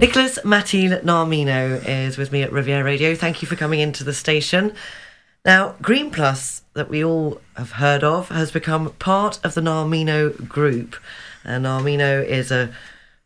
Nicholas Matin Narmino is with me at Riviera Radio. Thank you for coming into the station. Now, Green Plus, that we all have heard of, has become part of the Narmino Group. And Narmino is a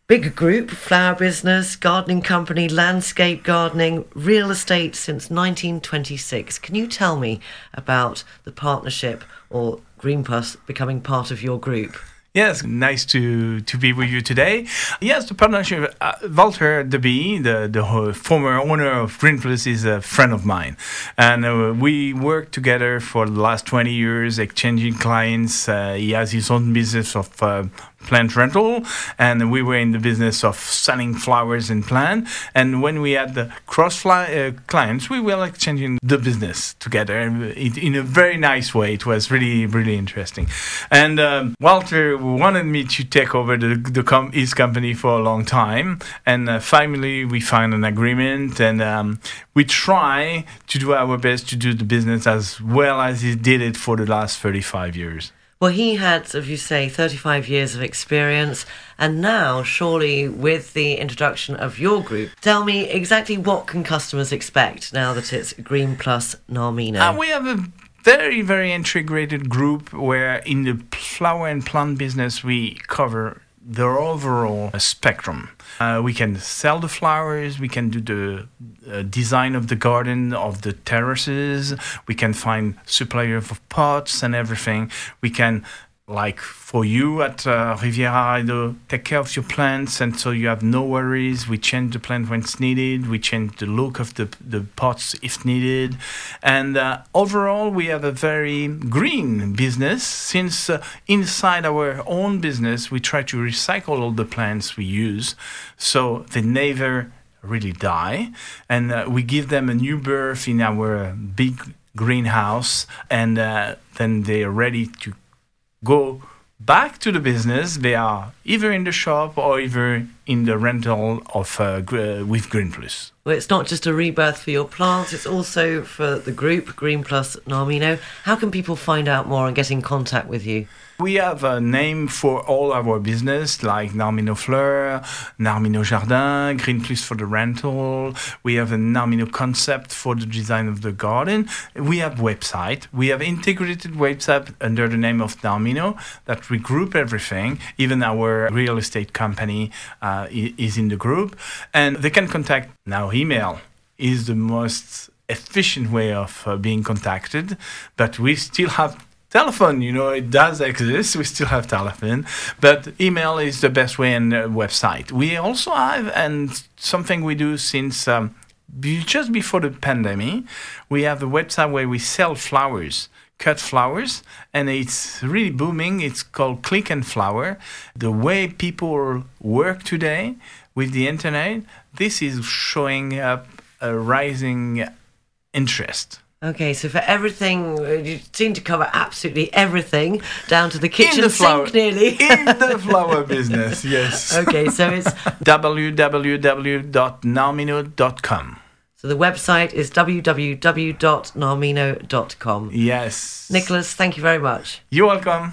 big group, flower business, gardening company, landscape gardening, real estate since 1926. Can you tell me about the partnership or Green Plus becoming part of your group? Yes, nice to, to be with you today. Yes, the partnership, uh, Walter De the, the former owner of Green Plus, is a friend of mine. And uh, we worked together for the last 20 years, exchanging clients. Uh, he has his own business of uh, plant rental, and we were in the business of selling flowers and plant. And when we had the cross uh, clients, we were exchanging the business together in, in, a very nice way. It was really, really interesting. And um, Walter wanted me to take over the, the com- his company for a long time, and uh, finally we find an agreement, and um, we try to do our best to do the business as well as he did it for the last 35 years. Well, he had, as you say, 35 years of experience. And now, surely, with the introduction of your group, tell me exactly what can customers expect now that it's Green Plus Narmino? Uh, we have a very, very integrated group where in the flower and plant business, we cover the overall spectrum. Uh, we can sell the flowers, we can do the uh, design of the garden, of the terraces, we can find suppliers of pots and everything. We can like for you at uh, Riviera, you take care of your plants, and so you have no worries. We change the plant when it's needed. We change the look of the the pots if needed, and uh, overall we have a very green business. Since uh, inside our own business, we try to recycle all the plants we use, so they never really die, and uh, we give them a new birth in our big greenhouse, and uh, then they are ready to go back to the business. They are either in the shop or either in the rental of uh, with Green Plus. Well, it's not just a rebirth for your plants; it's also for the group Green Plus Narmino. How can people find out more and get in contact with you? We have a name for all our business, like Narmino Fleur, Narmino Jardin, Green Plus for the rental. We have a Narmino concept for the design of the garden. We have website. We have integrated website under the name of Narmino that regroup everything. Even our real estate company uh, is in the group, and they can contact now. Email is the most efficient way of uh, being contacted, but we still have telephone you know it does exist we still have telephone but email is the best way and uh, website we also have and something we do since um, just before the pandemic we have a website where we sell flowers cut flowers and it's really booming it's called click and flower the way people work today with the internet this is showing up a rising interest Okay, so for everything, uh, you seem to cover absolutely everything down to the kitchen the flower, sink nearly. in the flower business, yes. Okay, so it's www.narmino.com. So the website is www.narmino.com. Yes. Nicolas, thank you very much. You're welcome.